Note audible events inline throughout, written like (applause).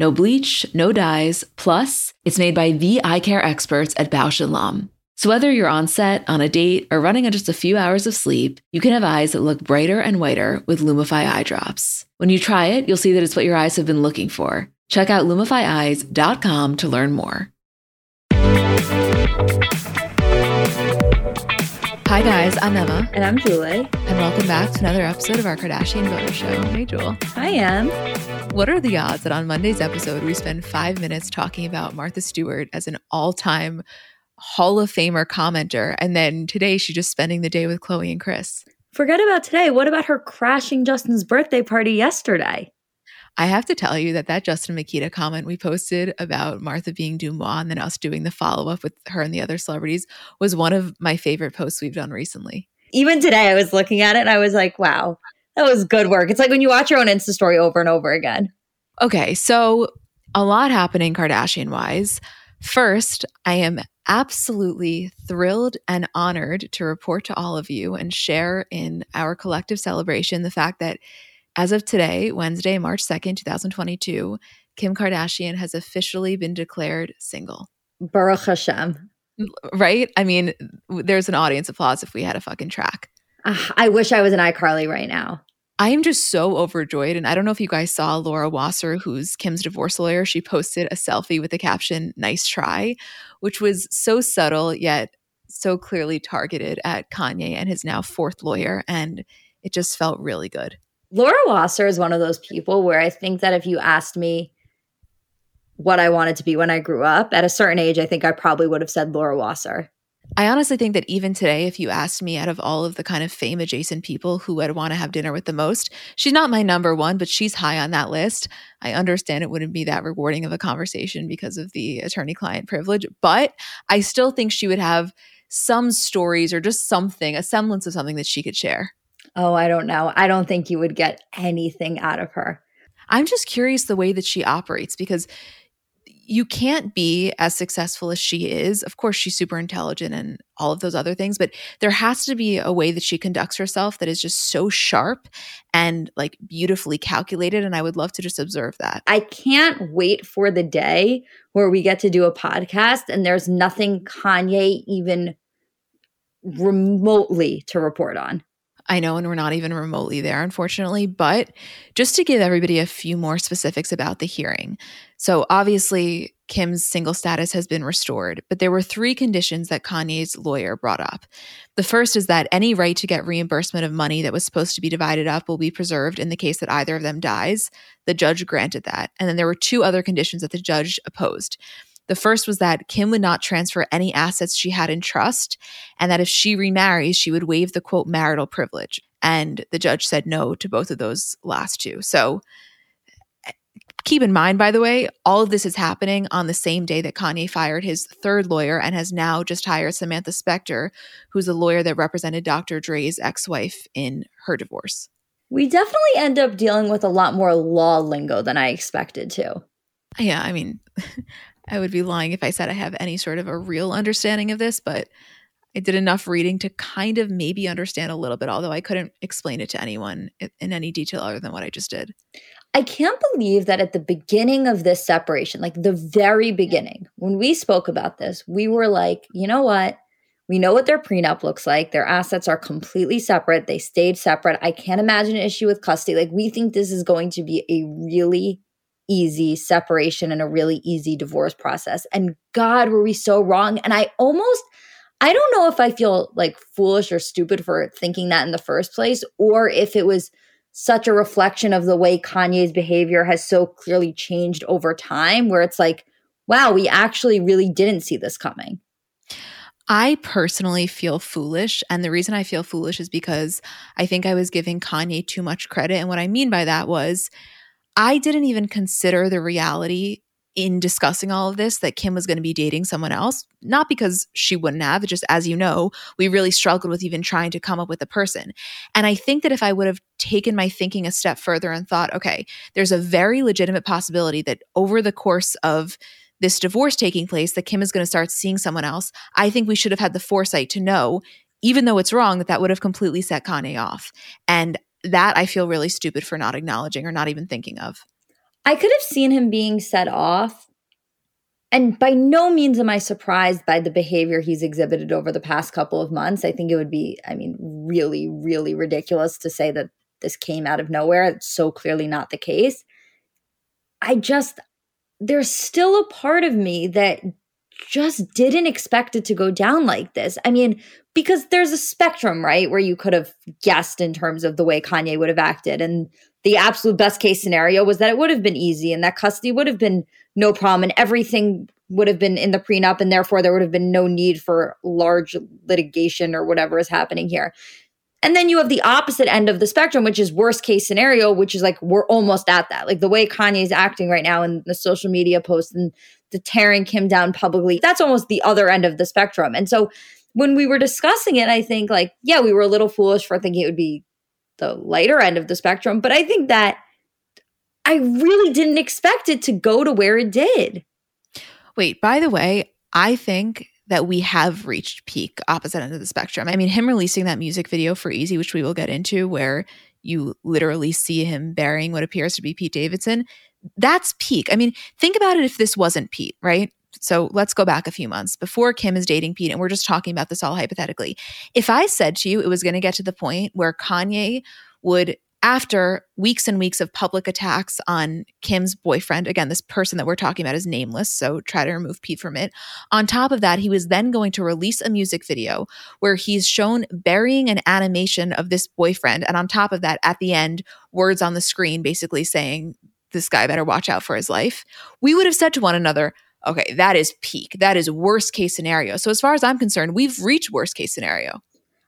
No bleach, no dyes, plus, it's made by the eye care experts at Bausch & Lomb. So whether you're on set, on a date, or running on just a few hours of sleep, you can have eyes that look brighter and whiter with Lumify eye drops. When you try it, you'll see that it's what your eyes have been looking for. Check out lumifyeyes.com to learn more. Hi, guys. I'm Emma. And I'm Julie. And welcome back to another episode of our Kardashian Voter Show. Hey, Jewel. Hi, Em. What are the odds that on Monday's episode, we spend five minutes talking about Martha Stewart as an all time Hall of Famer commenter, and then today she's just spending the day with Khloé and Kris? Forget about today. What about her crashing Justin's birthday party yesterday? I have to tell you that that Justin Makita comment we posted about Martha being DeuxMoi and then us doing the follow up with her and the other celebrities was one of my favorite posts we've done recently. Even today, I was looking at it and I was like, wow, that was good work. It's like when you watch your own Insta story over and over again. Okay, so a lot happening Kardashian wise. First, I am absolutely thrilled and honored to report to all of you and share in our collective celebration the fact that as of today, Wednesday, March 2nd, 2022, Kim Kardashian has officially been declared single. Baruch Hashem. Right? I mean, there's an audience applause if we had a fucking track. Uh, I wish I was an iCarly right now. I am just so overjoyed. And I don't know if you guys saw Laura Wasser, who's Kim's divorce lawyer. She posted a selfie with the caption, nice try, which was so subtle yet so clearly targeted at Kanye and his now fourth lawyer. And it just felt really good. Laura Wasser is one of those people where I think that if you asked me what I wanted to be when I grew up, at a certain age, I think I probably would have said Laura Wasser. I honestly think that even today, if you asked me out of all of the kind of fame adjacent people who I'd want to have dinner with the most, she's not my number one, but she's high on that list. I understand it wouldn't be that rewarding of a conversation because of the attorney client privilege, but I still think she would have some stories or just something, a semblance of something that she could share. Oh, I don't know. I don't think you would get anything out of her. I'm just curious the way that she operates because you can't be as successful as she is. Of course, she's super intelligent and all of those other things, but there has to be a way that she conducts herself that is just so sharp and like beautifully calculated. And I would love to just observe that. I can't wait for the day where we get to do a podcast and there's nothing Kanye even remotely to report on. I know, and we're not even remotely there, unfortunately. But just to give everybody a few more specifics about the hearing. So, obviously, Kim's single status has been restored, but there were three conditions that Kanye's lawyer brought up. The first is that any right to get reimbursement of money that was supposed to be divided up will be preserved in the case that either of them dies. The judge granted that. And then there were two other conditions that the judge opposed. The first was that Kim would not transfer any assets she had in trust, and that if she remarries, she would waive the quote marital privilege. And the judge said no to both of those last two. So eh, keep in mind, by the way, all of this is happening on the same day that Kanye fired his third lawyer and has now just hired Samantha Spector, who's a lawyer that represented Dr. Dre's ex wife in her divorce. We definitely end up dealing with a lot more law lingo than I expected to. Yeah, I mean, (laughs) I would be lying if I said I have any sort of a real understanding of this, but I did enough reading to kind of maybe understand a little bit, although I couldn't explain it to anyone in any detail other than what I just did. I can't believe that at the beginning of this separation, like the very beginning, when we spoke about this, we were like, you know what? We know what their prenup looks like. Their assets are completely separate. They stayed separate. I can't imagine an issue with custody. Like, we think this is going to be a really easy separation and a really easy divorce process. And God, were we so wrong? And I almost, I don't know if I feel like foolish or stupid for thinking that in the first place, or if it was such a reflection of the way Kanye's behavior has so clearly changed over time, where it's like, wow, we actually really didn't see this coming. I personally feel foolish. And the reason I feel foolish is because I think I was giving Kanye too much credit. And what I mean by that was, I didn't even consider the reality in discussing all of this that Kim was going to be dating someone else, not because she wouldn't have, just as you know, we really struggled with even trying to come up with a person. And I think that if I would have taken my thinking a step further and thought, okay, there's a very legitimate possibility that over the course of this divorce taking place that Kim is going to start seeing someone else, I think we should have had the foresight to know even though it's wrong that that would have completely set Kanye off. And that I feel really stupid for not acknowledging or not even thinking of. I could have seen him being set off. And by no means am I surprised by the behavior he's exhibited over the past couple of months. I think it would be, I mean, really, really ridiculous to say that this came out of nowhere. It's so clearly not the case. I just, there's still a part of me that just didn't expect it to go down like this. I mean, because there's a spectrum, right, where you could have guessed in terms of the way Kanye would have acted. And the absolute best case scenario was that it would have been easy and that custody would have been no problem and everything would have been in the prenup and therefore there would have been no need for large litigation or whatever is happening here. And then you have the opposite end of the spectrum, which is worst case scenario, which is like we're almost at that. Like the way Kanye's acting right now in the social media posts and the tearing Kim down publicly, that's almost the other end of the spectrum. And so when we were discussing it, I think like, yeah, we were a little foolish for thinking it would be the lighter end of the spectrum, but I think that I really didn't expect it to go to where it did. Wait, by the way, I think that we have reached peak opposite end of the spectrum. I mean, him releasing that music video for Eazy, which we will get into, where you literally see him burying what appears to be Pete Davidson, that's peak. I mean, think about it if this wasn't Pete, right? So let's go back a few months before Kim is dating Pete, and we're just talking about this all hypothetically. If I said to you it was going to get to the point where Kanye would, after weeks and weeks of public attacks on Kim's boyfriend, again, this person that we're talking about is nameless, so try to remove Pete from it. On top of that, he was then going to release a music video where he's shown burying an animation of this boyfriend. And on top of that, at the end, words on the screen basically saying, this guy better watch out for his life. We would have said to one another, okay, that is peak. That is worst case scenario. So as far as I'm concerned, we've reached worst case scenario.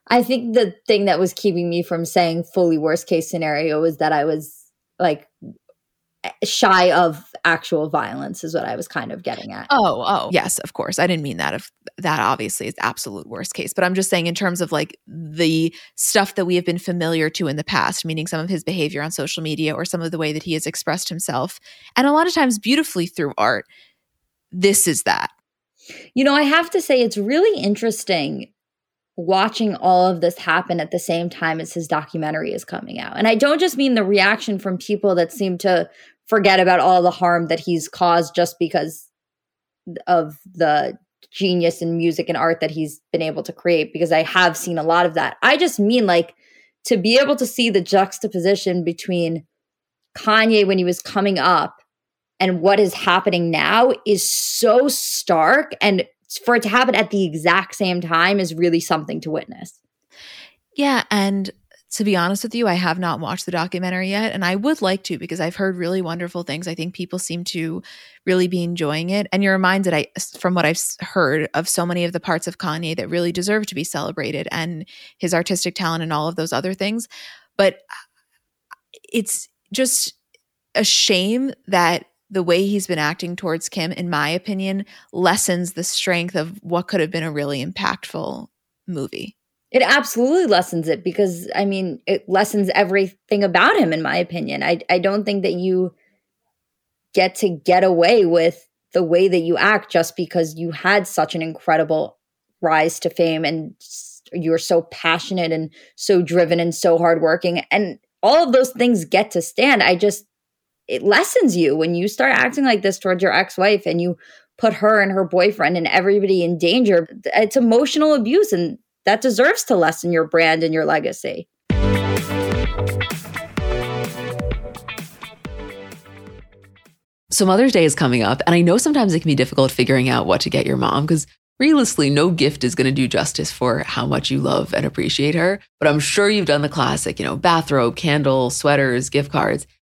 I think the thing that was keeping me from saying fully worst case scenario was that I was like shy of actual violence is what I was kind of getting at. Oh, oh, yes, of course. I didn't mean that if that obviously is absolute worst case, but I'm just saying in terms of like the stuff that we have been familiar to in the past, meaning some of his behavior on social media or some of the way that he has expressed himself and a lot of times beautifully through art this is that. You know, I have to say, it's really interesting watching all of this happen at the same time as his documentary is coming out. And I don't just mean the reaction from people that seem to forget about all the harm that he's caused just because of the genius in music and art that he's been able to create, because I have seen a lot of that. I just mean like to be able to see the juxtaposition between Kanye when he was coming up and what is happening now is so stark and for it to happen at the exact same time is really something to witness. Yeah, and to be honest with you, I have not watched the documentary yet, and I would like to because I've heard really wonderful things. I think people seem to really be enjoying it, and you're reminded, I from what I've heard, of so many of the parts of Kanye that really deserve to be celebrated, and his artistic talent and all of those other things. But uh, it's just a shame that the way he's been acting towards Kim, in my opinion, lessens the strength of what could have been a really impactful movie. It absolutely lessens it because I mean it lessens everything about him, in my opinion. I I don't think that you get to get away with the way that you act just because you had such an incredible rise to fame and you're so passionate and so driven and so hardworking and all of those things get to stand. I just it lessens you when you start acting like this towards your ex-wife and you put her and her boyfriend and everybody in danger. It's emotional abuse and that deserves to lessen your brand and your legacy. So mother's day is coming up and i know sometimes it can be difficult figuring out what to get your mom because realistically no gift is going to do justice for how much you love and appreciate her. But i'm sure you've done the classic you know bathrobe candle sweaters gift cards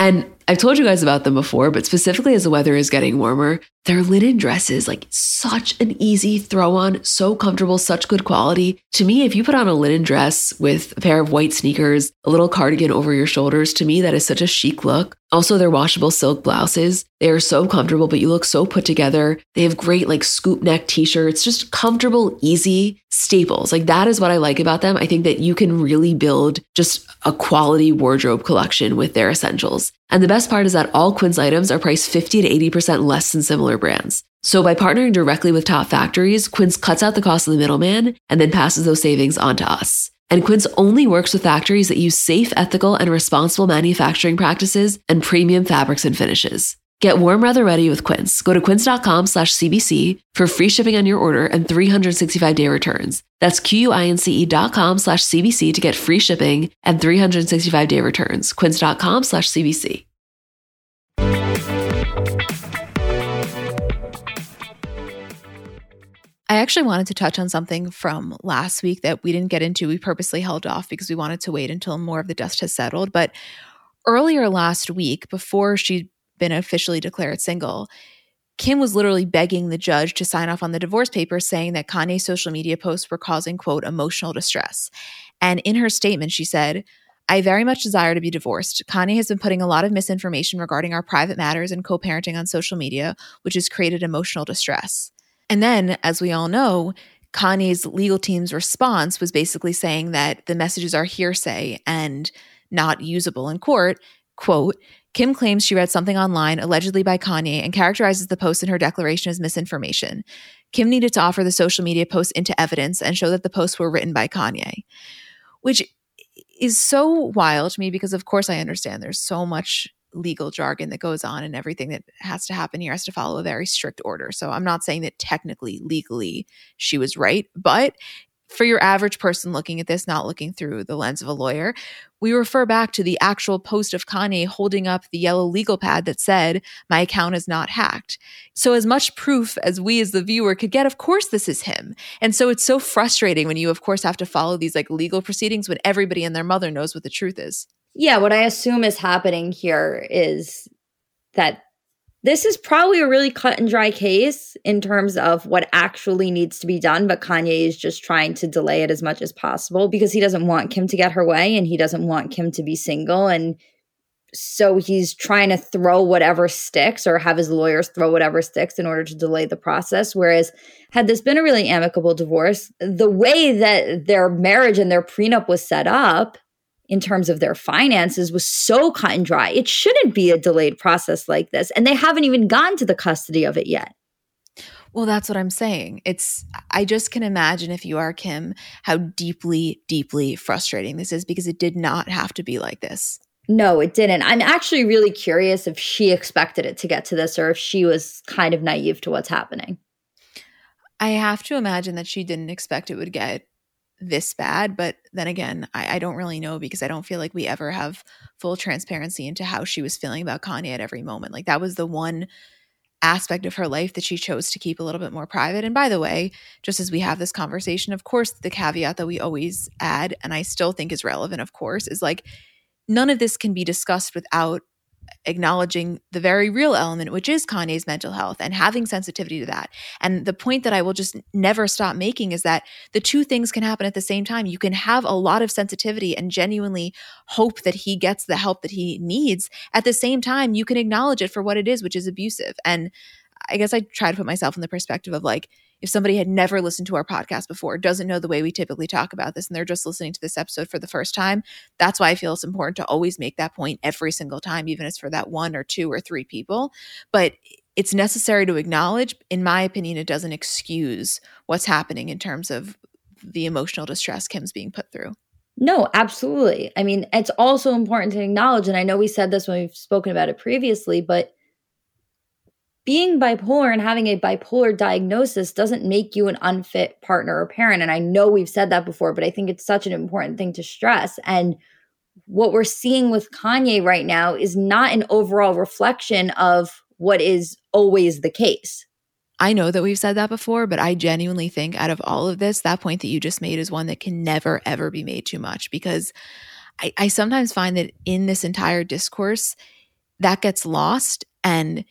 And I've told you guys about them before, but specifically as the weather is getting warmer, their linen dresses, like such an easy throw on, so comfortable, such good quality. To me, if you put on a linen dress with a pair of white sneakers, a little cardigan over your shoulders, to me, that is such a chic look. Also, their washable silk blouses, they are so comfortable, but you look so put together. They have great like scoop neck t shirts, just comfortable, easy staples. Like that is what I like about them. I think that you can really build just a quality wardrobe collection with their essentials. And the best part is that all Quince items are priced 50 to 80% less than similar brands. So by partnering directly with top factories, Quince cuts out the cost of the middleman and then passes those savings on to us. And Quince only works with factories that use safe, ethical, and responsible manufacturing practices and premium fabrics and finishes. Get warm weather ready with Quince. Go to quince.com slash CBC for free shipping on your order and 365 day returns. That's Q-U-I-N-C-E dot com slash CBC to get free shipping and 365 day returns. Quince.com slash CBC. I actually wanted to touch on something from last week that we didn't get into. We purposely held off because we wanted to wait until more of the dust has settled. But earlier last week, before she'd been officially declared single, Kim was literally begging the judge to sign off on the divorce papers, saying that Kanye's social media posts were causing, quote, emotional distress. And in her statement, she said, I very much desire to be divorced. Kanye has been putting a lot of misinformation regarding our private matters and co parenting on social media, which has created emotional distress. And then, as we all know, Kanye's legal team's response was basically saying that the messages are hearsay and not usable in court. Quote, Kim claims she read something online, allegedly by Kanye, and characterizes the post in her declaration as misinformation. Kim needed to offer the social media posts into evidence and show that the posts were written by Kanye, which is so wild to me because, of course, I understand there's so much legal jargon that goes on and everything that has to happen here has to follow a very strict order. So I'm not saying that technically, legally, she was right, but for your average person looking at this, not looking through the lens of a lawyer, we refer back to the actual post of Kanye holding up the yellow legal pad that said, My account is not hacked. So, as much proof as we as the viewer could get, of course, this is him. And so it's so frustrating when you, of course, have to follow these like legal proceedings when everybody and their mother knows what the truth is. Yeah, what I assume is happening here is that this is probably a really cut and dry case in terms of what actually needs to be done, but Kanye is just trying to delay it as much as possible because he doesn't want Kim to get her way and he doesn't want Kim to be single. And so he's trying to throw whatever sticks or have his lawyers throw whatever sticks in order to delay the process. Whereas, had this been a really amicable divorce, the way that their marriage and their prenup was set up, in terms of their finances was so cut and dry. It shouldn't be a delayed process like this. And they haven't even gone to the custody of it yet. Well, that's what I'm saying. It's, I just can imagine if you are Kim, how deeply, deeply frustrating this is because it did not have to be like this. No, it didn't. I'm actually really curious if she expected it to get to this or if she was kind of naive to what's happening. I have to imagine that she didn't expect it would get this bad. But then again, I, I, don't really know because I don't feel like we ever have full transparency into how she was feeling about Kanye at every moment. Like that was the one aspect of her life that she chose to keep a little bit more private. And by the way, just as we have this conversation, of course, the caveat that we always add, and I still think is relevant, of course, is like none of this can be discussed without acknowledging the very real element, which is Kanye's mental health and having sensitivity to that. And the point that I will just never stop making is that the two things can happen at the same time. You can have a lot of sensitivity and genuinely hope that he gets the help that he needs. At the same time, you can acknowledge it for what it is, which is abusive. And I guess I try to put myself in the perspective of like, if somebody had never listened to our podcast before, doesn't know the way we typically talk about this, and they're just listening to this episode for the first time, that's why I feel it's important to always make that point every single time, even if it's for that one or two or three people. But it's necessary to acknowledge. In my opinion, it doesn't excuse what's happening in terms of the emotional distress Kim's being put through. No, absolutely. I mean, it's also important to acknowledge, and I know we said this when we've spoken about it previously, but being bipolar and having a bipolar diagnosis doesn't make you an unfit partner or parent. And I know we've said that before, but I think it's such an important thing to stress. And what we're seeing with Kanye right now is not an overall reflection of what is always the case. I know that we've said that before, but I genuinely think out of all of this, that point that you just made is one that can never, ever be made too much because I, I sometimes find that in this entire discourse, that gets lost. And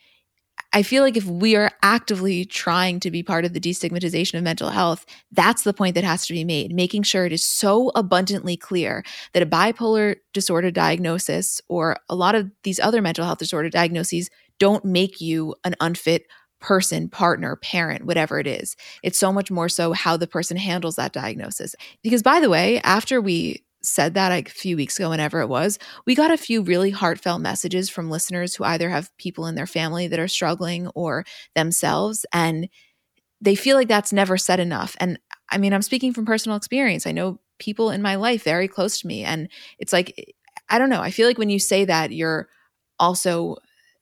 I feel like if we are actively trying to be part of the destigmatization of mental health, that's the point that has to be made, making sure it is so abundantly clear that a bipolar disorder diagnosis or a lot of these other mental health disorder diagnoses don't make you an unfit person, partner, parent, whatever it is. It's so much more so how the person handles that diagnosis. Because, by the way, after we said that like a few weeks ago, whenever it was, we got a few really heartfelt messages from listeners who either have people in their family that are struggling or themselves. And they feel like that's never said enough. And I mean, I'm speaking from personal experience. I know people in my life very close to me. And it's like, I don't know. I feel like when you say that, you're also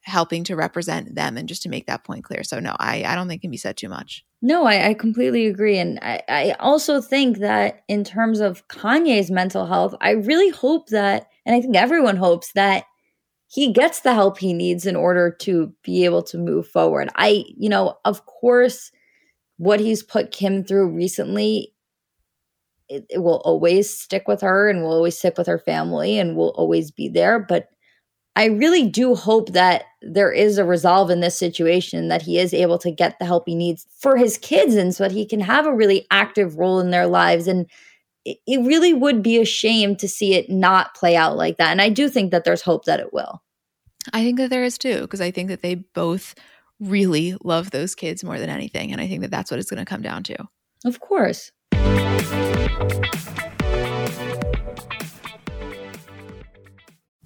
helping to represent them and just to make that point clear. So no, I, I don't think can be said too much. No, I, I completely agree. And I, I also think that in terms of Kanye's mental health, I really hope that, and I think everyone hopes that he gets the help he needs in order to be able to move forward. I, you know, of course, what he's put Kim through recently, it, it will always stick with her and will always stick with her family and will always be there. But I really do hope that there is a resolve in this situation, that he is able to get the help he needs for his kids and so that he can have a really active role in their lives. And it, really would be a shame to see it not play out like that. And I do think that there's hope that it will. I think that there is too, because I think that they both really love those kids more than anything. And I think that that's what it's going to come down to. Of course.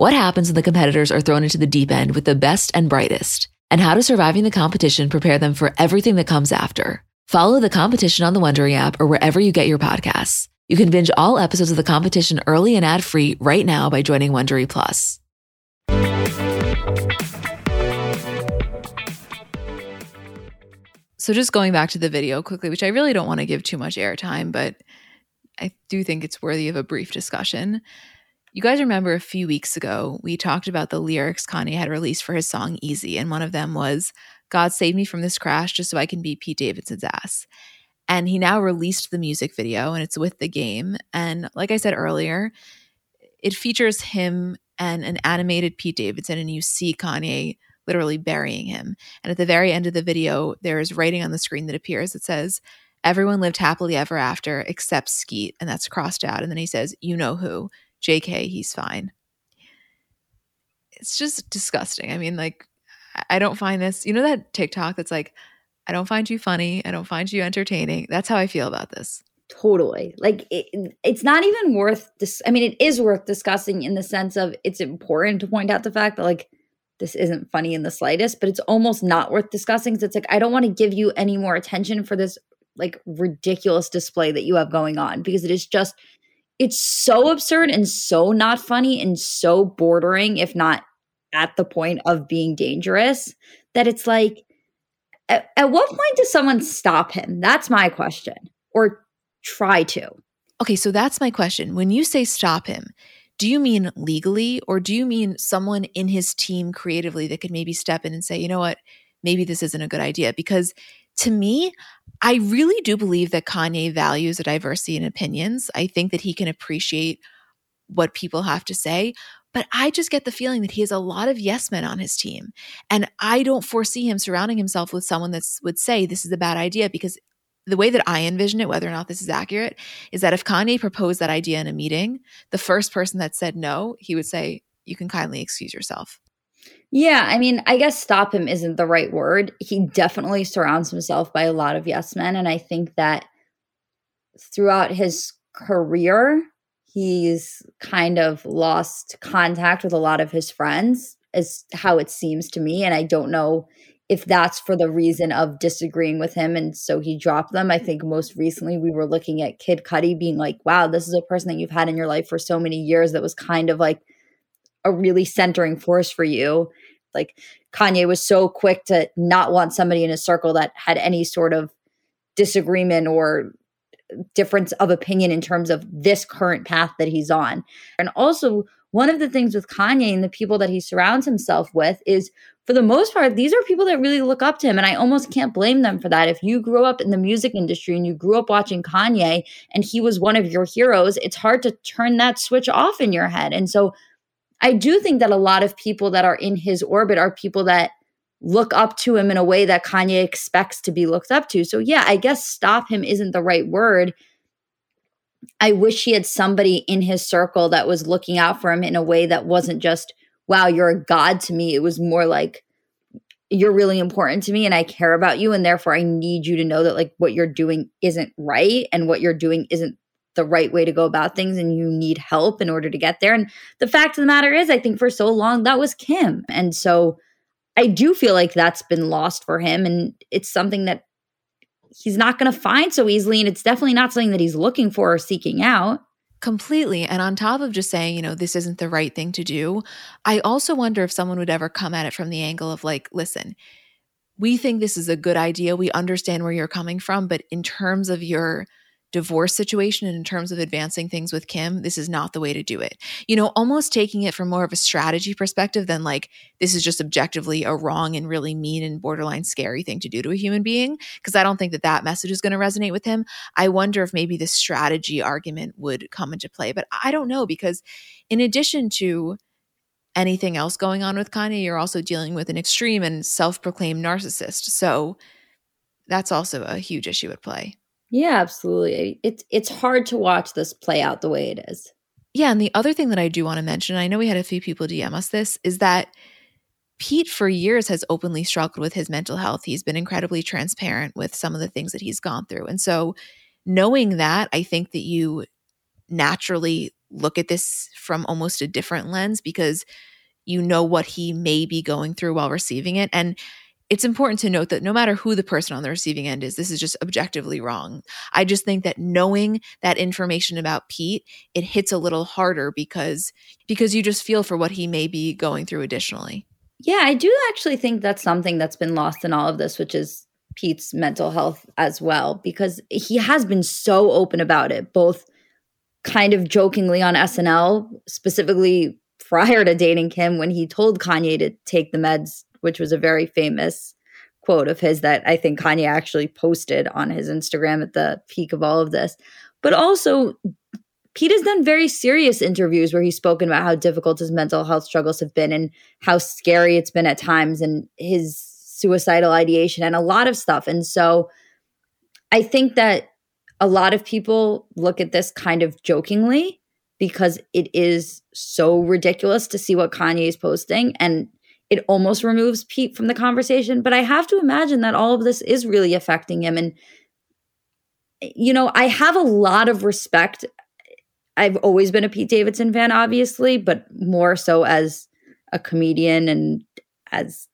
What happens when the competitors are thrown into the deep end with the best and brightest? And how does surviving the competition prepare them for everything that comes after? Follow the competition on the Wondery app or wherever you get your podcasts. You can binge all episodes of the competition early and ad free right now by joining Wondery Plus. So, just going back to the video quickly, which I really don't want to give too much airtime, but I do think it's worthy of a brief discussion You guys remember a few weeks ago, we talked about the lyrics Kanye had released for his song Eazy, and one of them was, God save me from this crash just so I can beat Pete Davidson's ass. And he now released the music video, and it's with the game. And like I said earlier, it features him and an animated Pete Davidson, and you see Kanye literally burying him. And at the very end of the video, there is writing on the screen that appears that says, Everyone lived happily ever after except Skeet, and that's crossed out. And then he says, You know who? JK, he's fine. It's just disgusting. I mean, like, I don't find this, you know, that TikTok that's like, I don't find you funny. I don't find you entertaining. That's how I feel about this. Totally. Like it, it's not even worth this. I mean, it is worth discussing in the sense of it's important to point out the fact that like this isn't funny in the slightest, but it's almost not worth discussing because it's like I don't want to give you any more attention for this like ridiculous display that you have going on because it is just it's so absurd and so not funny and so bordering, if not at the point of being dangerous, that it's like, at, at what point does someone stop him? That's my question. Or try to. Okay, so that's my question. When you say stop him, do you mean legally or do you mean someone in his team creatively that could maybe step in and say, you know what, maybe this isn't a good idea? Because to me, I really do believe that Kanye values a diversity in opinions. I think that he can appreciate what people have to say. But I just get the feeling that he has a lot of yes men on his team. And I don't foresee him surrounding himself with someone that would say this is a bad idea because the way that I envision it, whether or not this is accurate, is that if Kanye proposed that idea in a meeting, the first person that said no, he would say, You can kindly excuse yourself. Yeah, I mean, I guess stop him isn't the right word. He definitely surrounds himself by a lot of yes men. And I think that throughout his career, he's kind of lost contact with a lot of his friends, is how it seems to me. And I don't know if that's for the reason of disagreeing with him and so he dropped them. I think most recently we were looking at Kid Cudi being like, wow, this is a person that you've had in your life for so many years that was kind of like a really centering force for you. Like Kanye was so quick to not want somebody in his circle that had any sort of disagreement or difference of opinion in terms of this current path that he's on. And also, one of the things with Kanye and the people that he surrounds himself with is for the most part, these are people that really look up to him. And I almost can't blame them for that. If you grew up in the music industry and you grew up watching Kanye and he was one of your heroes, it's hard to turn that switch off in your head. And so I do think that a lot of people that are in his orbit are people that look up to him in a way that Kanye expects to be looked up to. So, yeah, I guess stop him isn't the right word. I wish he had somebody in his circle that was looking out for him in a way that wasn't just, wow, you're a god to me. It was more like, you're really important to me and I care about you. And therefore, I need you to know that, like, what you're doing isn't right and what you're doing isn't the right way to go about things and you need help in order to get there. And the fact of the matter is, I think for so long that was Kim. And so I do feel like that's been lost for him. And it's something that he's not going to find so easily. And it's definitely not something that he's looking for or seeking out. Completely. And on top of just saying, you know, this isn't the right thing to do, I also wonder if someone would ever come at it from the angle of like, listen, we think this is a good idea. We understand where you're coming from. But in terms of your divorce situation and in terms of advancing things with Kim, this is not the way to do it. You know, almost taking it from more of a strategy perspective than like this is just objectively a wrong and really mean and borderline scary thing to do to a human being because I don't think that that message is going to resonate with him. I wonder if maybe the strategy argument would come into play, but I don't know because in addition to anything else going on with Kanye, you're also dealing with an extreme and self-proclaimed narcissist. So that's also a huge issue at play. Yeah, absolutely. It's it's hard to watch this play out the way it is. Yeah, and the other thing that I do want to mention, I know we had a few people DM us this, is that Pete for years has openly struggled with his mental health. He's been incredibly transparent with some of the things that he's gone through. And so knowing that, I think that you naturally look at this from almost a different lens because you know what he may be going through while receiving it. And it's important to note that no matter who the person on the receiving end is, this is just objectively wrong. I just think that knowing that information about Pete, it hits a little harder because because you just feel for what he may be going through additionally. Yeah, I do actually think that's something that's been lost in all of this, which is Pete's mental health as well, because he has been so open about it, both kind of jokingly on SNL, specifically prior to dating Kim, when he told Kanye to take the meds, which was a very famous quote of his that I think Kanye actually posted on his Instagram at the peak of all of this. But also, Pete has done very serious interviews where he's spoken about how difficult his mental health struggles have been and how scary it's been at times and his suicidal ideation and a lot of stuff. And so I think that a lot of people look at this kind of jokingly because it is so ridiculous to see what Kanye is posting and it almost removes Pete from the conversation. But I have to imagine that all of this is really affecting him. And, you know, I have a lot of respect. I've always been a Pete Davidson fan, obviously, but more so as a comedian and as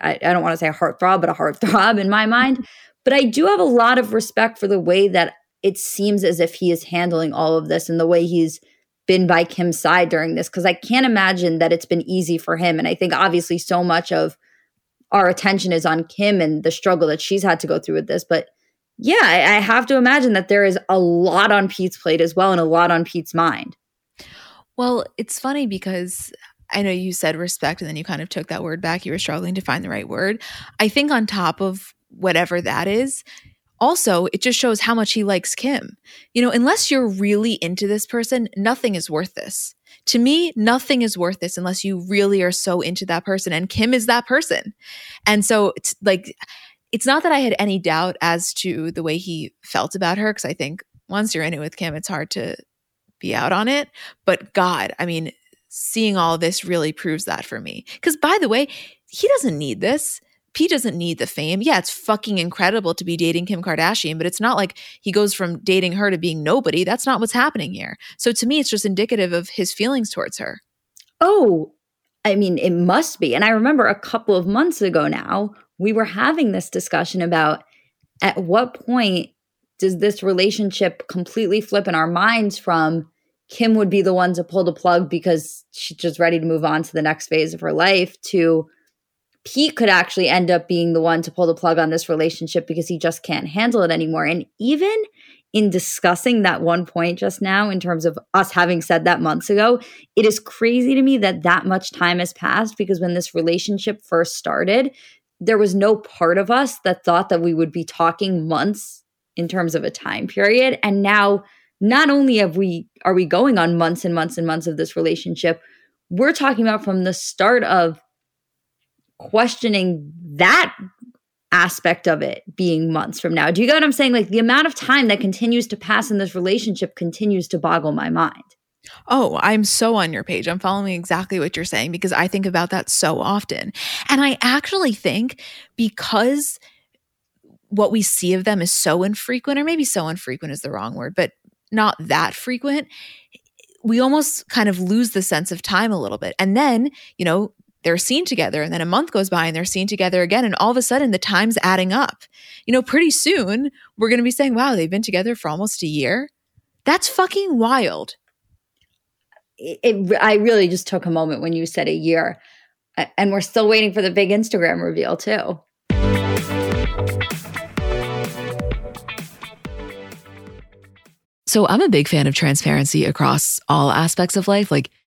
I, I don't want to say a heartthrob, but a heartthrob in my mind. (laughs) But I do have a lot of respect for the way that it seems as if he is handling all of this and the way he's been by Kim's side during this because I can't imagine that it's been easy for him. And I think obviously so much of our attention is on Kim and the struggle that she's had to go through with this. But yeah, I, I have to imagine that there is a lot on Pete's plate as well and a lot on Pete's mind. Well, it's funny because I know you said respect and then you kind of took that word back. You were struggling to find the right word. I think on top of whatever that is, also, it just shows how much he likes Kim. You know, unless you're really into this person, nothing is worth this. To me, nothing is worth this unless you really are so into that person. And Kim is that person. And so, it's like, it's not that I had any doubt as to the way he felt about her, because I think once you're in it with Kim, it's hard to be out on it. But God, I mean, seeing all this really proves that for me. Because by the way, he doesn't need this. Pete doesn't need the fame. Yeah, it's fucking incredible to be dating Kim Kardashian, but it's not like he goes from dating her to being nobody. That's not what's happening here. So to me, it's just indicative of his feelings towards her. Oh, I mean, it must be. And I remember a couple of months ago now, we were having this discussion about at what point does this relationship completely flip in our minds from Kim would be the one to pull the plug because she's just ready to move on to the next phase of her life to Pete could actually end up being the one to pull the plug on this relationship because he just can't handle it anymore. And even in discussing that one point just now, in terms of us having said that months ago, it is crazy to me that that much time has passed because when this relationship first started, there was no part of us that thought that we would be talking months in terms of a time period. And now, not only have we are we going on months and months and months of this relationship, we're talking about from the start of questioning that aspect of it being months from now. Do you get what I'm saying? Like the amount of time that continues to pass in this relationship continues to boggle my mind. Oh, I'm so on your page. I'm following exactly what you're saying because I think about that so often. And I actually think because what we see of them is so infrequent, or maybe so infrequent is the wrong word, but not that frequent, we almost kind of lose the sense of time a little bit. And then, you know, they're seen together and then a month goes by and they're seen together again and all of a sudden the time's adding up. You know pretty soon we're going to be saying wow they've been together for almost a year. That's fucking wild. It, it, i really just took a moment when you said a year and we're still waiting for the big instagram reveal too. So i'm a big fan of transparency across all aspects of life. Like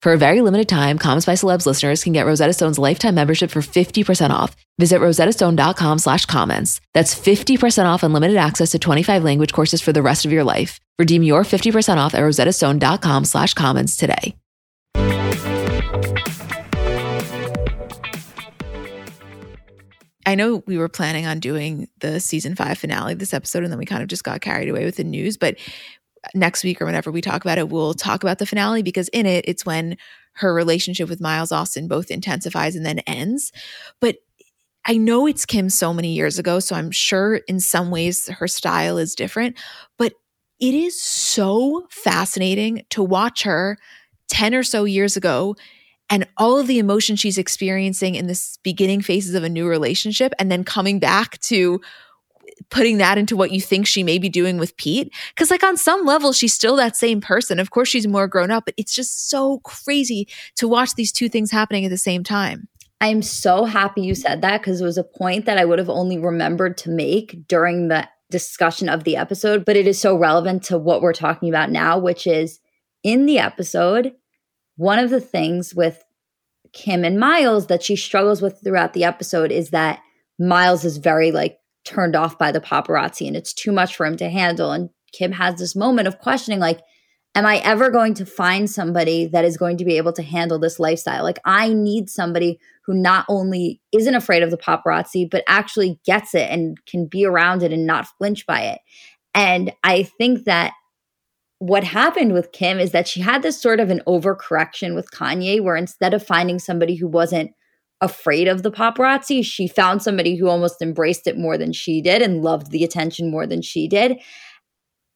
For a very limited time, Comments by Celebs listeners can get Rosetta Stone's lifetime membership for 50% off. Visit rosettastone.com slash comments. That's 50% off unlimited access to 25 language courses for the rest of your life. Redeem your 50% off at rosettastone.com slash comments today. I know we were planning on doing the season five finale this episode, and then we kind of just got carried away with the news. But next week or whenever we talk about it, we'll talk about the finale because in it, it's when her relationship with Miles Austin both intensifies and then ends. But I know it's Kim so many years ago, so I'm sure in some ways her style is different, but it is so fascinating to watch her 10 or so years ago and all of the emotion she's experiencing in this beginning phases of a new relationship and then coming back to putting that into what you think she may be doing with Pete. Cause like on some level, she's still that same person. Of course, she's more grown up, but it's just so crazy to watch these two things happening at the same time. I'm so happy you said that because it was a point that I would have only remembered to make during the discussion of the episode, but it is so relevant to what we're talking about now, which is in the episode, one of the things with Kim and Miles that she struggles with throughout the episode is that Miles is very like turned off by the paparazzi and it's too much for him to handle. And Kim has this moment of questioning, like, am I ever going to find somebody that is going to be able to handle this lifestyle? Like, I need somebody who not only isn't afraid of the paparazzi, but actually gets it and can be around it and not flinch by it. And I think that what happened with Kim is that she had this sort of an overcorrection with Kanye, where instead of finding somebody who wasn't afraid of the paparazzi. She found somebody who almost embraced it more than she did and loved the attention more than she did.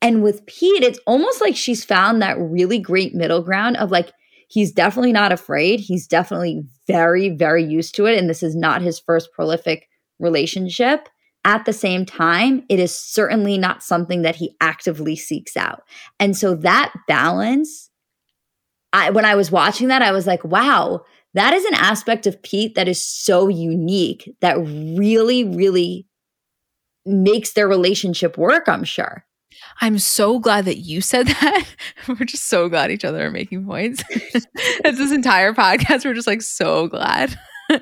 And with Pete, it's almost like she's found that really great middle ground of like, he's definitely not afraid. He's definitely very, very used to it. And this is not his first prolific relationship. At the same time, it is certainly not something that he actively seeks out. And so that balance, I, when I was watching that, I was like, wow, that is an aspect of Pete that is so unique that really, really makes their relationship work, I'm sure. I'm so glad that you said (laughs) that. we're just so glad each other are making points. (laughs) That's this entire podcast. We're just like so glad. (laughs)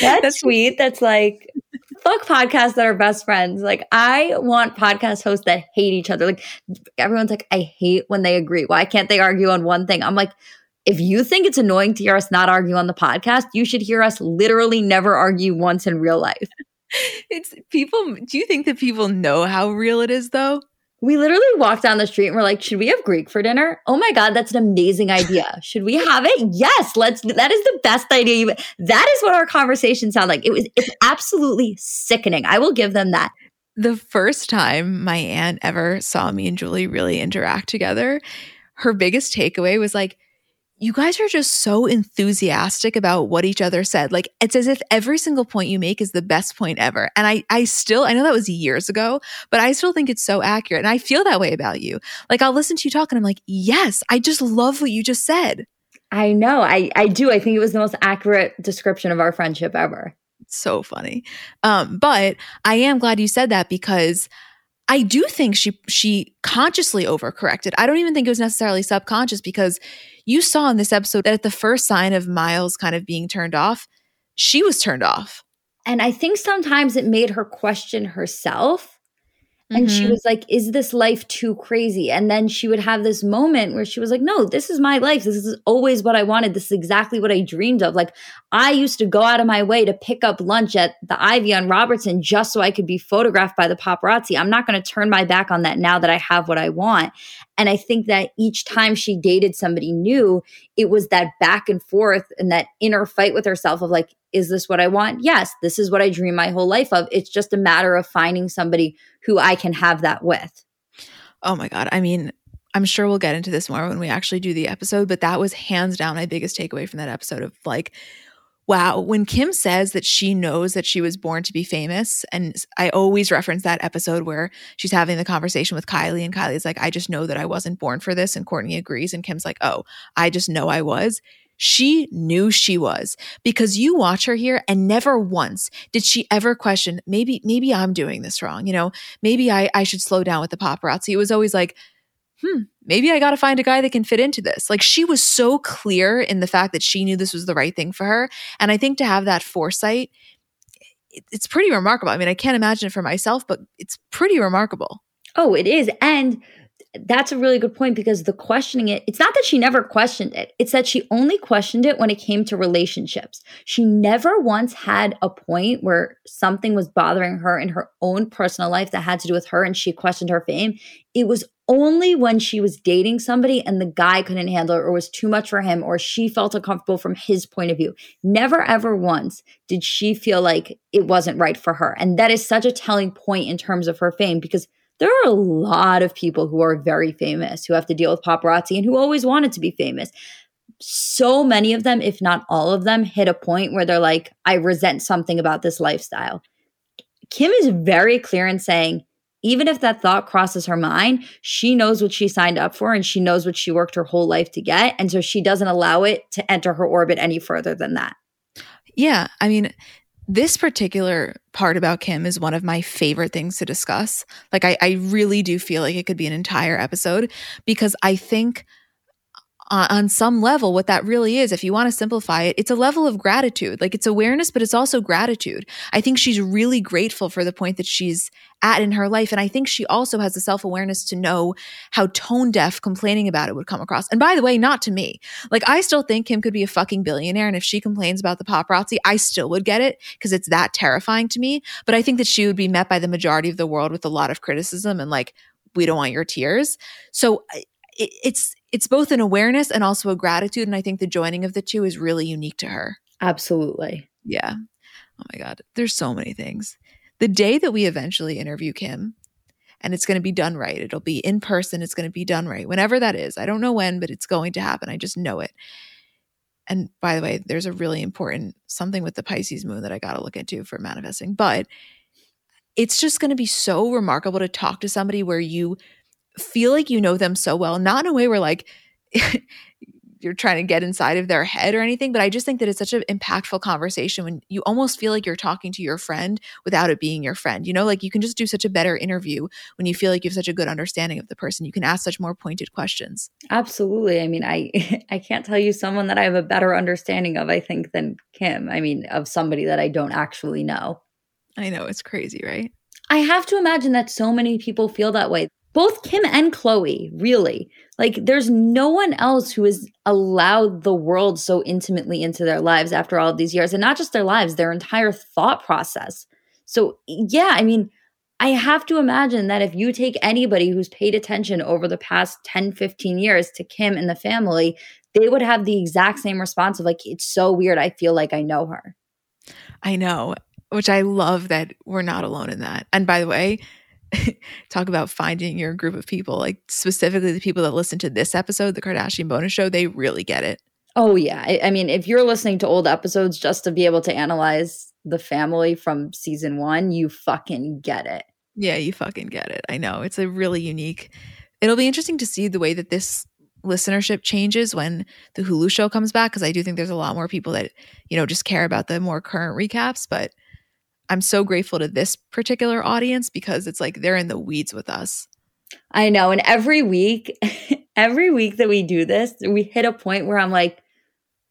That's sweet. That's like fuck podcasts that are best friends. Like I want podcast hosts that hate each other. Like everyone's like, I hate when they agree. Why can't they argue on one thing? I'm like, if you think it's annoying to hear us not argue on the podcast, you should hear us literally never argue once in real life. (laughs) It's people. Do you think that people know how real it is though? We literally walked down the street and we're like, should we have Greek for dinner? Oh my God, that's an amazing idea. (laughs) should we have it? Yes, let's that is the best idea. You, That is what our conversation sound like. It was it's absolutely sickening. I will give them that. The first time my aunt ever saw me and Julie really interact together, her biggest takeaway was like, you guys are just so enthusiastic about what each other said. Like it's as if every single point you make is the best point ever. And I I still I know that was years ago, but I still think it's so accurate. And I feel that way about you. Like I'll listen to you talk and I'm like, "Yes, I just love what you just said." I know. I I do. I think it was the most accurate description of our friendship ever. So funny. Um but I am glad you said that because I do think she she consciously overcorrected. I don't even think it was necessarily subconscious because you saw in this episode that at the first sign of Miles kind of being turned off, she was turned off. And I think sometimes it made her question herself and mm-hmm. she was like, Is this life too crazy? And then she would have this moment where she was like, No, this is my life. This is always what I wanted. This is exactly what I dreamed of. Like, I used to go out of my way to pick up lunch at the Ivy on Robertson just so I could be photographed by the paparazzi. I'm not going to turn my back on that now that I have what I want. And I think that each time she dated somebody new, it was that back and forth and that inner fight with herself of like, is this what I want? Yes, this is what I dream my whole life of. It's just a matter of finding somebody who I can have that with. Oh my God. I mean, I'm sure we'll get into this more when we actually do the episode, but that was hands down my biggest takeaway from that episode of like, wow, when Kim says that she knows that she was born to be famous, and I always reference that episode where she's having the conversation with Kylie, and Kylie's like, I just know that I wasn't born for this. And Kourtney agrees. And Kim's like, oh, I just know I was. She knew she was because you watch her here and never once did she ever question, maybe, maybe I'm doing this wrong. You know, maybe I, I should slow down with the paparazzi. It was always like, hmm, maybe I got to find a guy that can fit into this. Like she was so clear in the fact that she knew this was the right thing for her. And I think to have that foresight, it's pretty remarkable. I mean, I can't imagine it for myself, but it's pretty remarkable. Oh, it is. And that's a really good point because the questioning it, it's not that she never questioned it. It's that she only questioned it when it came to relationships. She never once had a point where something was bothering her in her own personal life that had to do with her and she questioned her fame. It was only when she was dating somebody and the guy couldn't handle it or was too much for him or she felt uncomfortable from his point of view. Never ever once did she feel like it wasn't right for her. And that is such a telling point in terms of her fame because there are a lot of people who are very famous who have to deal with paparazzi and who always wanted to be famous. So many of them, if not all of them, hit a point where they're like, I resent something about this lifestyle. Kim is very clear in saying, even if that thought crosses her mind, she knows what she signed up for and she knows what she worked her whole life to get. And so she doesn't allow it to enter her orbit any further than that. Yeah. I mean, this particular part about Kim is one of my favorite things to discuss. Like, I, I really do feel like it could be an entire episode because I think uh, on some level what that really is if you want to simplify it it's a level of gratitude. Like it's awareness but it's also gratitude. I think she's really grateful for the point that she's at in her life and i think she also has the self-awareness to know how tone deaf complaining about it would come across. And by the way not to me. Like i still think kim could be a fucking billionaire and if she complains about the paparazzi i still would get it because it's that terrifying to me. But i think that she would be met by the majority of the world with a lot of criticism and like we don't want your tears. So it, it's it's both an awareness and also a gratitude. And I think the joining of the two is really unique to her. Absolutely. Yeah. Oh my God. There's so many things. The day that we eventually interview Kim, and it's going to be done right, it'll be in person, it's going to be done right, whenever that is. I don't know when, but it's going to happen. I just know it. And by the way, there's a really important something with the Pisces moon that I got to look into for manifesting. But it's just going to be so remarkable to talk to somebody where you feel like you know them so well, not in a way where like (laughs) you're trying to get inside of their head or anything, but I just think that it's such an impactful conversation when you almost feel like you're talking to your friend without it being your friend. You know, like you can just do such a better interview when you feel like you have such a good understanding of the person. You can ask such more pointed questions. Absolutely. I mean, I (laughs) I can't tell you someone that I have a better understanding of, I think, than Kim. I mean, of somebody that I don't actually know. I know, it's crazy, right? I have to imagine that so many people feel that way both Kim and Khloé, really. Like, there's no one else who has allowed the world so intimately into their lives after all of these years, and not just their lives, their entire thought process. So, yeah, I mean, I have to imagine that if you take anybody who's paid attention over the past 10, 15 years to Kim and the family, they would have the exact same response of, like, it's so weird. I feel like I know her. I know, which I love that we're not alone in that. And by the way, (laughs) talk about finding your group of people, like specifically the people that listen to this episode, the Kardashian bonus show, they really get it. Oh, yeah. I, I mean, if you're listening to old episodes just to be able to analyze the family from season one, you fucking get it. Yeah, you fucking get it. I know. It's a really unique. It'll be interesting to see the way that this listenership changes when the Hulu show comes back because I do think there's a lot more people that, you know, just care about the more current recaps, but I'm so grateful to this particular audience because it's like they're in the weeds with us. I know. And every week, (laughs) every week that we do this, we hit a point where I'm like,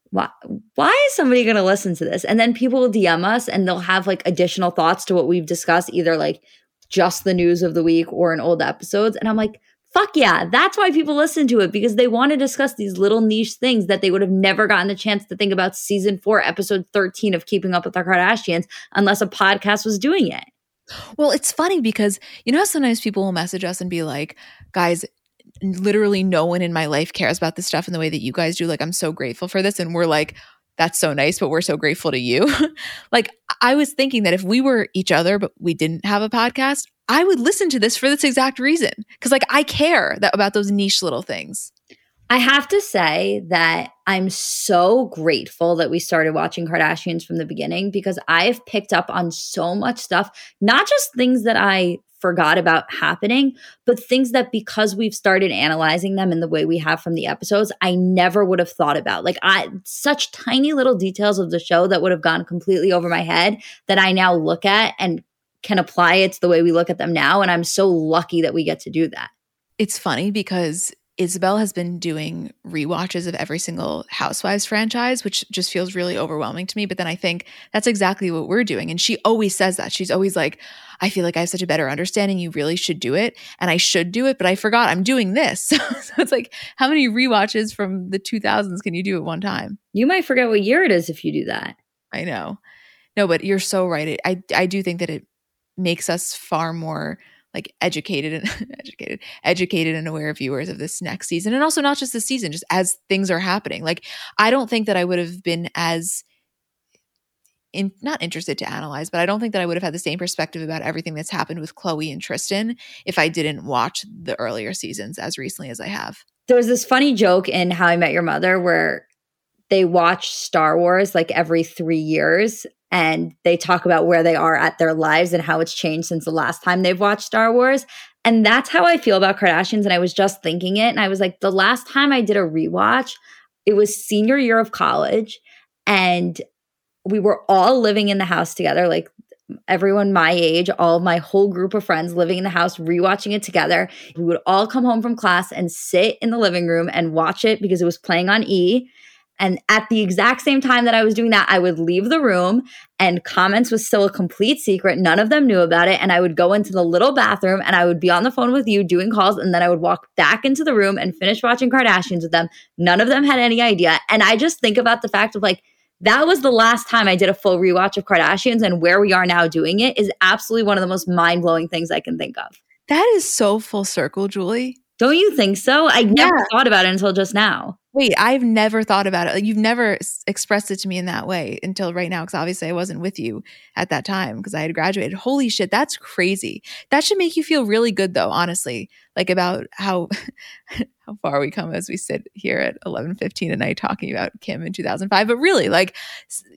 why, why is somebody going to listen to this? And then people will DM us and they'll have like additional thoughts to what we've discussed, either like just the news of the week or in old episodes. And I'm like, fuck yeah, that's why people listen to it because they want to discuss these little niche things that they would have never gotten the chance to think about season four, episode 13 of Keeping Up with the Kardashians unless a podcast was doing it. Well, it's funny because you know sometimes people will message us and be like, guys, literally no one in my life cares about this stuff in the way that you guys do. Like, I'm so grateful for this. And we're like, that's so nice, but we're so grateful to you. (laughs) like, I was thinking that if we were each other, but we didn't have a podcast, I would listen to this for this exact reason. Cause like I care that, about those niche little things. I have to say that I'm so grateful that we started watching Kardashians from the beginning because I've picked up on so much stuff, not just things that I forgot about happening, but things that because we've started analyzing them in the way we have from the episodes, I never would have thought about. Like I such tiny little details of the show that would have gone completely over my head that I now look at and can apply it to the way we look at them now and I'm so lucky that we get to do that. It's funny because Isabel has been doing re-watches of every single Housewives franchise, which just feels really overwhelming to me. But then I think that's exactly what we're doing. And she always says that. She's always like, I feel like I have such a better understanding. You really should do it. And I should do it, but I forgot I'm doing this. (laughs) so it's like, how many re-watches from the 2000s can you do at one time? You might forget what year it is if you do that. I know. No, but you're so right. I, I do think that it makes us far more like educated and (laughs) educated educated and aware viewers of this next season and also not just this season just as things are happening. Like i don't think that i would have been as in, not interested to analyze but i don't think that i would have had the same perspective about everything that's happened with Khloé and tristan if i didn't watch the earlier seasons as recently as i have. There's this funny joke in how i met your mother where they watch star wars like every three years and they talk about where they are at their lives and how it's changed since the last time they've watched Star Wars. And that's how I feel about Kardashians. And I was just thinking it. And I was like, the last time I did a rewatch, it was senior year of college. And we were all living in the house together, like everyone my age, all my whole group of friends living in the house, rewatching it together. We would all come home from class and sit in the living room and watch it because it was playing on E. And at the exact same time that I was doing that, I would leave the room and comments was still a complete secret. None of them knew about it. And I would go into the little bathroom and I would be on the phone with you doing calls. And then I would walk back into the room and finish watching Kardashians with them. None of them had any idea. And I just think about the fact of like, that was the last time I did a full rewatch of Kardashians. And where we are now doing it is absolutely one of the most mind blowing things I can think of. That is so full circle, Julie. Don't you think so? I never yeah. thought about it until just now. Wait, I've never thought about it. Like you've never s- expressed it to me in that way until right now, because obviously I wasn't with you at that time because I had graduated. Holy shit, that's crazy. That should make you feel really good, though. Honestly, like about how (laughs) how far we come as we sit here at eleven fifteen at night talking about Kim in two thousand five. But really, like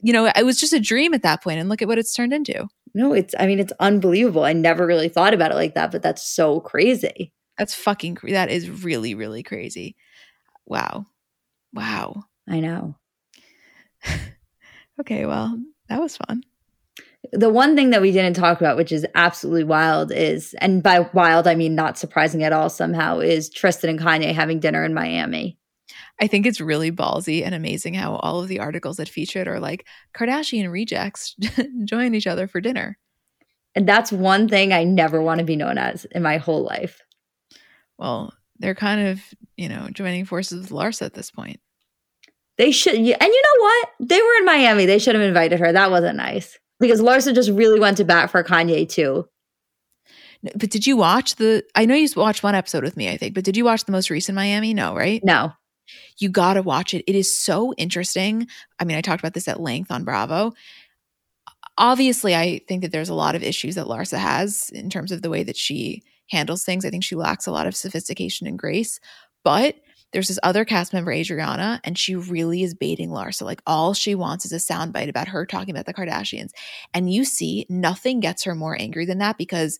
you know, it was just a dream at that point, and look at what it's turned into. No, it's. I mean, it's unbelievable. I never really thought about it like that, but that's so crazy. That's fucking. That is really, really crazy. Wow. Wow. I know. (laughs) okay, well, that was fun. The one thing that we didn't talk about, which is absolutely wild, is, and by wild, I mean not surprising at all somehow, is Tristan and Kanye having dinner in Miami. I think it's really ballsy and amazing how all of the articles that feature it are like Kardashian rejects (laughs) join each other for dinner. And that's one thing I never want to be known as in my whole life. Well, they're kind of, you know, joining forces with Larsa at this point. They should, and you know what? They were in Miami. They should have invited her. That wasn't nice because Larsa just really went to bat for Kanye too. But did you watch the? I know you watched one episode with me, I think, but did you watch the most recent Miami? No, right? No. You got to watch it. It is so interesting. I mean, I talked about this at length on Bravo. Obviously, I think that there's a lot of issues that Larsa has in terms of the way that she handles things. I think she lacks a lot of sophistication and grace. But there's this other cast member, Adriana, and she really is baiting Larsa. Like all she wants is a soundbite about her talking about the Kardashians. And you see, nothing gets her more angry than that because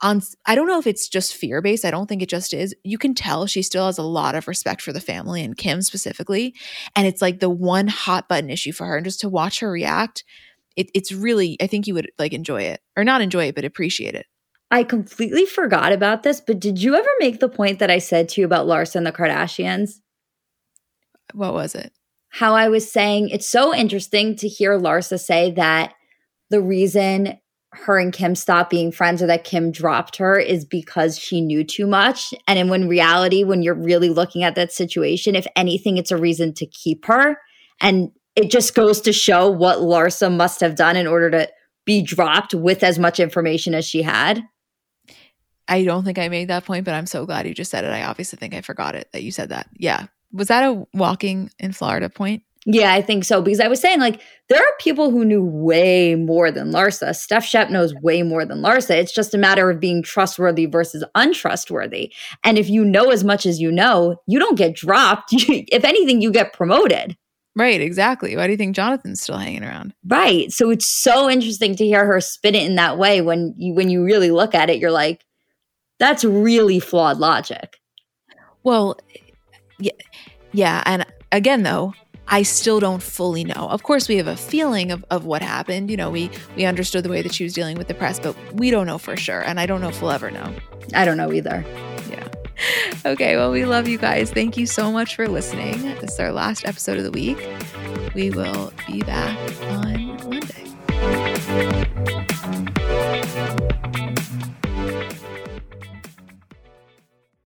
on I don't know if it's just fear based. I don't think it just is. You can tell she still has a lot of respect for the family and Kim specifically. And it's like the one hot button issue for her. And just to watch her react, it, it's really I think you would like enjoy it or not enjoy it, but appreciate it. I completely forgot about this, but did you ever make the point that I said to you about Larsa and the Kardashians? What was it? How I was saying it's so interesting to hear Larsa say that the reason her and Kim stopped being friends or that Kim dropped her is because she knew too much. And in when reality, when you're really looking at that situation, if anything, it's a reason to keep her. And it just goes to show what Larsa must have done in order to be dropped with as much information as she had. I don't think I made that point, but I'm so glad you just said it. I obviously think I forgot it that you said that. Yeah. Was that a walking in Florida point? Yeah, I think so. Because I was saying, like, there are people who knew way more than Larsa. Steph Shep knows way more than Larsa. It's just a matter of being trustworthy versus untrustworthy. And if you know as much as you know, you don't get dropped. (laughs) if anything, you get promoted. Right, exactly. Why do you think Jonathan's still hanging around? Right. So it's so interesting to hear her spin it in that way when you when you really look at it, you're like, that's really flawed logic. Well, yeah, yeah. And again, though, I still don't fully know. Of course, we have a feeling of, of what happened. You know, we we understood the way that she was dealing with the press, but we don't know for sure. And I don't know if we'll ever know. I don't know either. Yeah. (laughs) Okay, well, we love you guys. Thank you so much for listening. This is our last episode of the week. We will be back on Monday.